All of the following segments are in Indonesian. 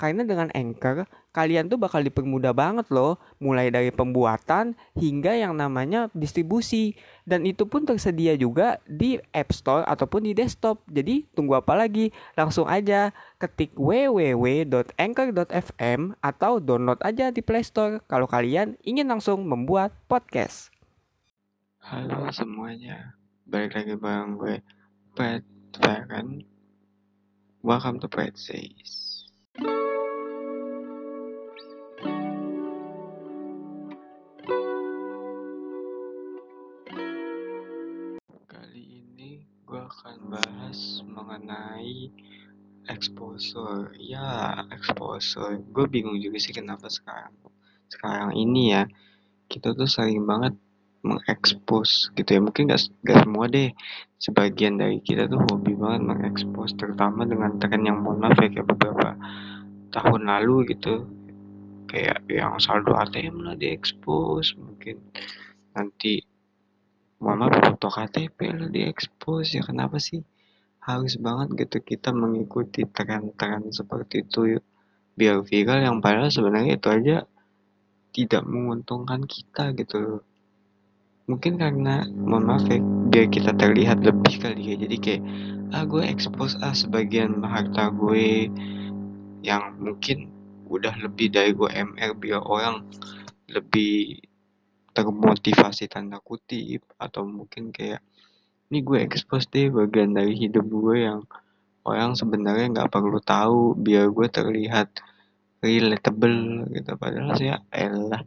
Karena dengan Anchor, kalian tuh bakal dipermudah banget loh, mulai dari pembuatan hingga yang namanya distribusi. Dan itu pun tersedia juga di App Store ataupun di desktop. Jadi tunggu apa lagi? Langsung aja ketik www.anchor.fm atau download aja di Play Store kalau kalian ingin langsung membuat podcast. Halo semuanya, balik lagi bareng gue, Pat. Welcome to Pat Says. Akan bahas mengenai exposure. Ya, exposure. Gue bingung juga sih kenapa sekarang sekarang ini ya kita tuh sering banget mengekspos gitu ya mungkin gak, semua deh sebagian dari kita tuh hobi banget mengekspos terutama dengan tren yang mohon maaf ya kayak beberapa tahun lalu gitu kayak yang saldo ATM lah diekspos mungkin nanti mohon maaf foto KTP lah diekspos ya kenapa sih harus banget gitu kita mengikuti tren-tren seperti itu biar viral yang padahal sebenarnya itu aja tidak menguntungkan kita gitu loh. Mungkin karena mohon maaf ya biar kita terlihat lebih kali ya jadi kayak ah gue expose ah sebagian harta gue yang mungkin udah lebih dari gue MR biar orang lebih termotivasi tanda kutip atau mungkin kayak ini gue expose deh bagian dari hidup gue yang orang sebenarnya nggak perlu tahu biar gue terlihat relatable gitu. Padahal saya elah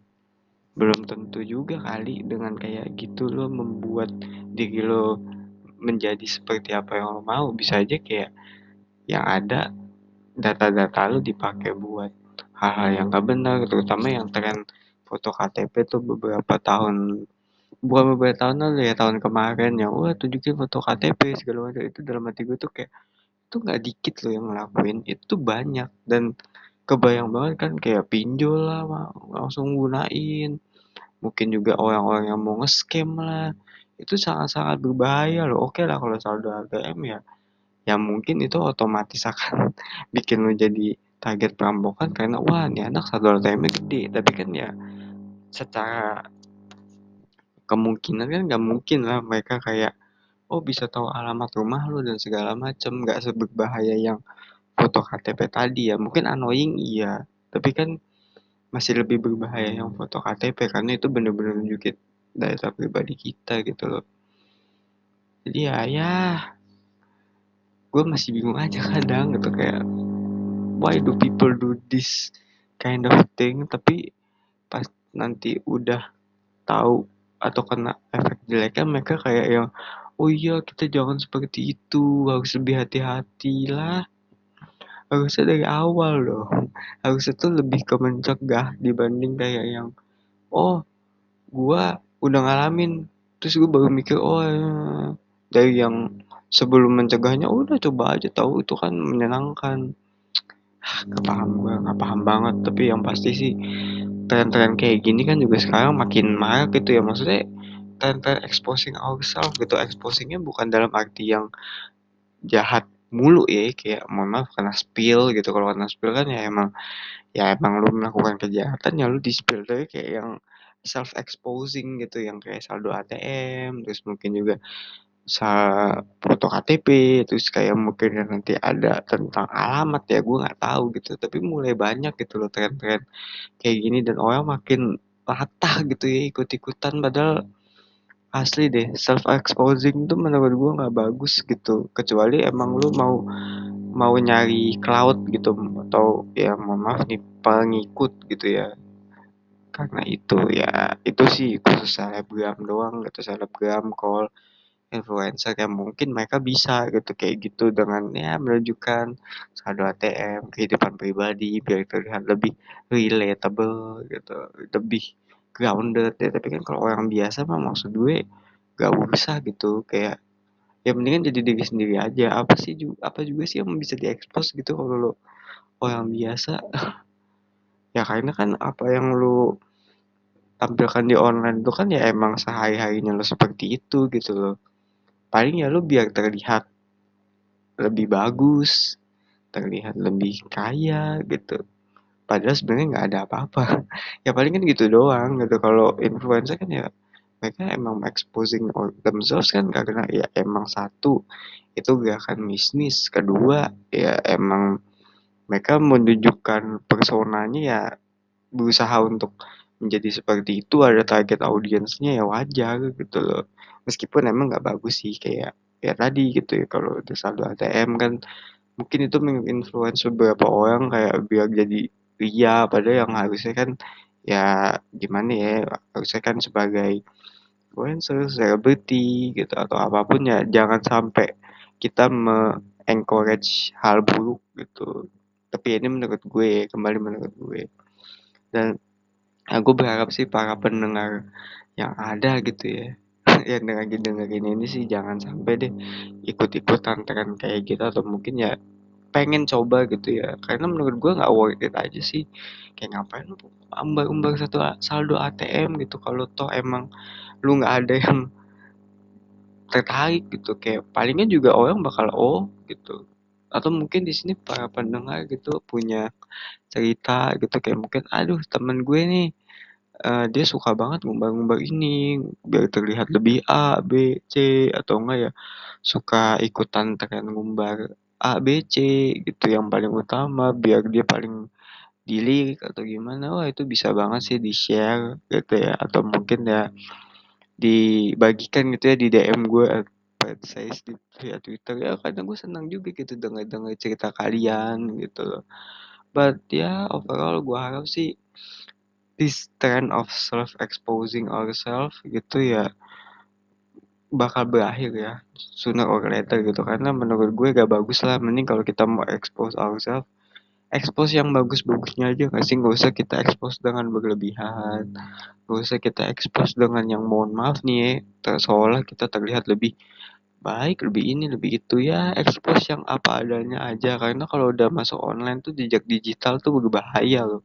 belum tentu juga kali dengan kayak gitu lo membuat diri lo menjadi seperti apa yang lo mau. Bisa aja kayak yang ada data-data lo dipakai buat hal-hal yang gak benar terutama yang tren foto KTP tuh beberapa tahun bukan beberapa tahun lalu ya tahun kemarin yang wah tunjukin foto KTP segala macam. Itu dalam hati gue tuh kayak itu nggak dikit loh yang ngelakuin itu banyak. Dan kebayang banget kan kayak pinjol lah langsung gunain. Mungkin juga orang-orang yang mau nge-scam lah. Itu sangat-sangat berbahaya loh. Oke lah kalau saldo ATM ya ya mungkin itu otomatis akan bikin lo jadi target perampokan karena wah ini anak saldo ATM gede. Tapi kan ya secara kemungkinan kan nggak mungkin lah mereka kayak oh bisa tahu alamat rumah lo dan segala macam nggak seberbahaya yang foto KTP tadi ya. Mungkin annoying iya. Tapi kan masih lebih berbahaya yang foto KTP karena itu bener-bener nunjukin data pribadi kita gitu loh. Jadi ya ya gue masih bingung aja kadang gitu kayak why do people do this kind of thing? Tapi nanti udah tahu atau kena efek jeleknya mereka kayak yang oh iya kita jangan seperti itu harus lebih hati-hati lah. Harusnya dari awal loh. Harusnya tuh lebih ke mencegah dibanding kayak yang oh gua udah ngalamin. Terus gue baru mikir oh ya. dari yang sebelum mencegahnya oh, udah coba aja tahu itu kan menyenangkan. Gak paham gue gak paham banget. Tapi yang pasti sih tren-tren kayak gini kan juga sekarang makin marak gitu ya. Maksudnya tren-tren exposing ourselves gitu. Exposingnya bukan dalam arti yang jahat mulu ya kayak mohon maaf kena spill gitu. Kalau kena spill kan ya emang ya emang lu melakukan kejahatan ya lu di spill. Tapi kayak yang self exposing gitu yang kayak saldo ATM terus mungkin juga foto KTP terus kayak mungkin nanti ada tentang alamat ya gue nggak tahu gitu. Tapi mulai banyak gitu loh tren-tren kayak gini dan orang makin latah gitu ya ikut-ikutan. Padahal asli deh self exposing tuh menurut gue nggak bagus gitu. Kecuali emang lu mau mau nyari cloud gitu atau ya maaf nih pengikut gitu ya. Karena itu ya itu sih khusus selebgram doang gitu selebgram call influencer yang mungkin mereka bisa gitu kayak gitu. Dengan ya menunjukkan saldo ATM kehidupan pribadi biar terlihat lebih relatable gitu lebih grounded ya. Tapi kan kalau orang biasa mah maksud gue gak usah gitu kayak ya mendingan jadi diri sendiri aja. Apa sih apa juga sih yang bisa diekspos gitu kalau lo orang biasa? Ya karena kan apa yang lo tampilkan di online itu kan ya emang sehari-harinya lo seperti itu gitu loh paling ya lo biar terlihat lebih bagus terlihat lebih kaya gitu. Padahal sebenarnya nggak ada apa-apa. Ya paling kan gitu doang gitu. Kalau influencer kan ya mereka emang exposing themselves kan karena ya emang satu itu gerakan bisnis. Kedua ya emang mereka menunjukkan personanya ya berusaha untuk menjadi seperti itu ada target audiensnya ya wajar gitu loh. Meskipun emang nggak bagus sih kayak ya tadi gitu ya kalau udah saldo ATM kan mungkin itu menginfluence beberapa orang kayak biar jadi ria padahal yang harusnya kan ya gimana ya harusnya kan sebagai influencer, selebriti gitu atau apa pun ya jangan sampai kita me-encourage hal buruk gitu. Tapi ini menurut gue kembali menurut gue. Dan aku berharap sih para pendengar yang ada gitu ya yang lagi dengerin ini sih jangan sampai deh ikut-ikutan tren kayak gitu atau mungkin ya pengen coba gitu ya. Karena menurut gue nggak worth it aja sih. Kayak ngapain umbar-umbar satu saldo ATM gitu kalau toh emang lu nggak ada yang tertarik gitu. Kayak palingnya juga orang bakal oh gitu atau mungkin di sini para pendengar gitu punya cerita gitu kayak mungkin aduh temen gue nih uh, dia suka banget ngumbar-ngumbar ini biar terlihat lebih A B C atau enggak ya suka ikutan tren ngumbar A B C gitu yang paling utama biar dia paling dilirik atau gimana. Wah itu bisa banget sih di share gitu ya atau mungkin ya dibagikan gitu ya di DM gue saya di via Twitter ya kadang gue senang juga gitu dengar-dengar cerita kalian gitu loh. But ya yeah, overall gue harap sih this trend of self exposing ourselves gitu ya bakal berakhir ya sooner or later gitu. Karena menurut gue gak bagus lah mending kalau kita mau expose ourselves expose yang bagus-bagusnya aja gak sih? Gak usah kita expose dengan berlebihan gak usah kita expose dengan yang mohon maaf nih ya seolah kita terlihat lebih baik lebih ini lebih itu. Ya expose yang apa adanya aja. Karena kalau udah masuk online tuh jejak digital tuh berbahaya loh.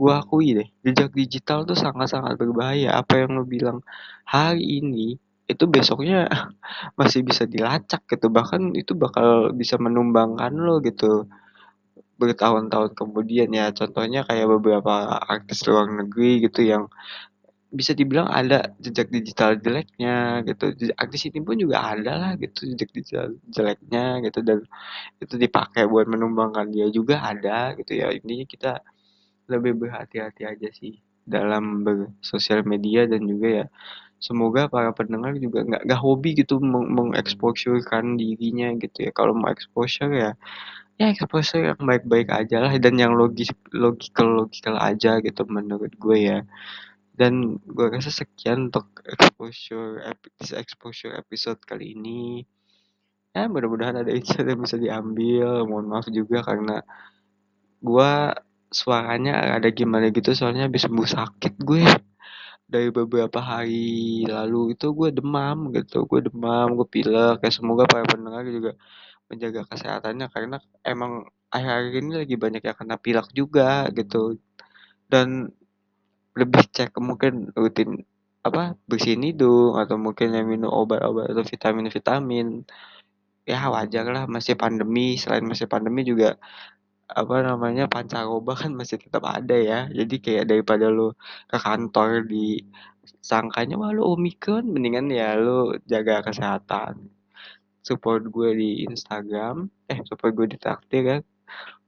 Gua akui deh jejak digital tuh sangat-sangat berbahaya. Apa yang lo bilang hari ini itu besoknya masih bisa dilacak gitu. Bahkan itu bakal bisa menumbangkan lo gitu bertahun-tahun kemudian. Ya contohnya kayak beberapa artis luar negeri gitu yang bisa dibilang ada jejak digital jeleknya gitu. Artis ini pun juga ada lah gitu jejak digital jeleknya gitu. Dan itu dipakai buat menumbangkan dia juga ada gitu ya. Intinya kita lebih berhati-hati aja sih dalam bersosial media dan juga ya semoga para pendengar juga nggak nggak hobi gitu meng mengeksposurkan dirinya gitu ya. Kalau mau exposure ya ya exposure yang baik-baik aja lah dan yang logis logikal logikal aja gitu menurut gue ya dan gue rasa sekian untuk exposure exposure episode kali ini. Ya mudah-mudahan ada insight yang bisa diambil. Mohon maaf juga karena gue suaranya ada gimana gitu soalnya habis sembuh sakit gue. Dari beberapa hari lalu itu gue demam gitu gue demam gue pilek. Kayak semoga para pendengar juga menjaga kesehatannya karena emang akhir-akhir ini lagi banyak yang kena pilek juga gitu. Dan lebih cek mungkin rutin apa bersihin hidung atau mungkin yang minum obat-obat atau vitamin-vitamin. Ya wajar lah masih pandemi. Selain masih pandemi juga apa namanya pancaroba kan masih tetap ada ya. Jadi kayak daripada lu ke kantor di sangkanya wah lu omikron mendingan ya lu jaga kesehatan. Support gue di Instagram eh support gue di traktir ya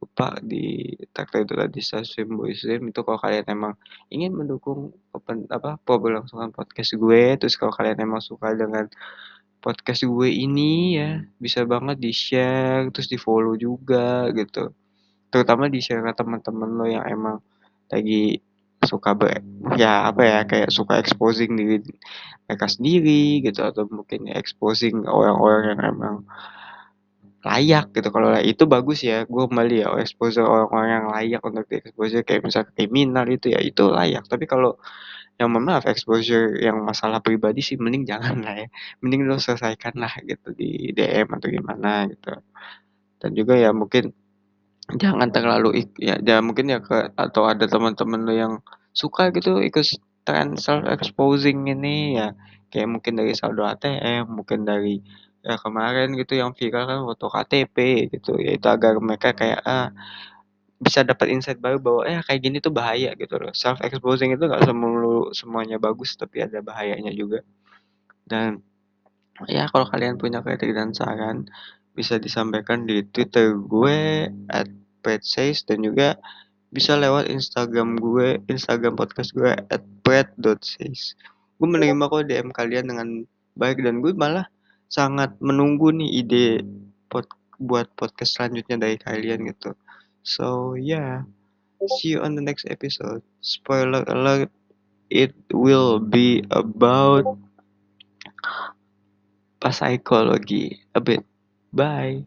lupa di traktor itu tadi stasiun Muslim itu kalau kalian emang ingin mendukung open apa berlangsungan podcast gue terus kalau kalian emang suka dengan podcast gue ini ya bisa banget di share terus di follow juga gitu. Terutama di share ke teman-teman lo yang emang lagi suka ber ya apa ya kayak suka exposing diri mereka sendiri gitu. Atau mungkin exposing orang-orang yang emang layak gitu. Kalau itu bagus ya gue kembali ya exposure orang-orang yang layak untuk di exposure kayak misalnya kriminal itu ya itu layak. Tapi kalau yang mohon maaf exposure yang masalah pribadi sih mending jangan lah ya. Mending lo selesaikan lah gitu di DM atau gimana gitu. Dan juga ya mungkin jangan terlalu ya, ya mungkin ya ke atau ada teman-teman lo yang suka gitu ikut tren self exposing ini ya. Kayak mungkin dari saldo ATM mungkin dari ya kemarin gitu yang viral kan foto KTP gitu yaitu agar mereka kayak ah bisa dapat insight baru bahwa eh kayak gini tuh bahaya gitu loh self exposing itu gak semulu semuanya bagus tapi ada bahayanya juga dan ya kalau kalian punya kritik dan saran bisa disampaikan di Twitter gue at dan juga bisa lewat Instagram gue, Instagram podcast gue at. Gue menerima kok DM kalian dengan baik dan gue malah sangat menunggu nih ide pod buat podcast selanjutnya dari kalian gitu. So yeah, see you on the next episode. Spoiler alert, it will be about psychology a bit. Bye.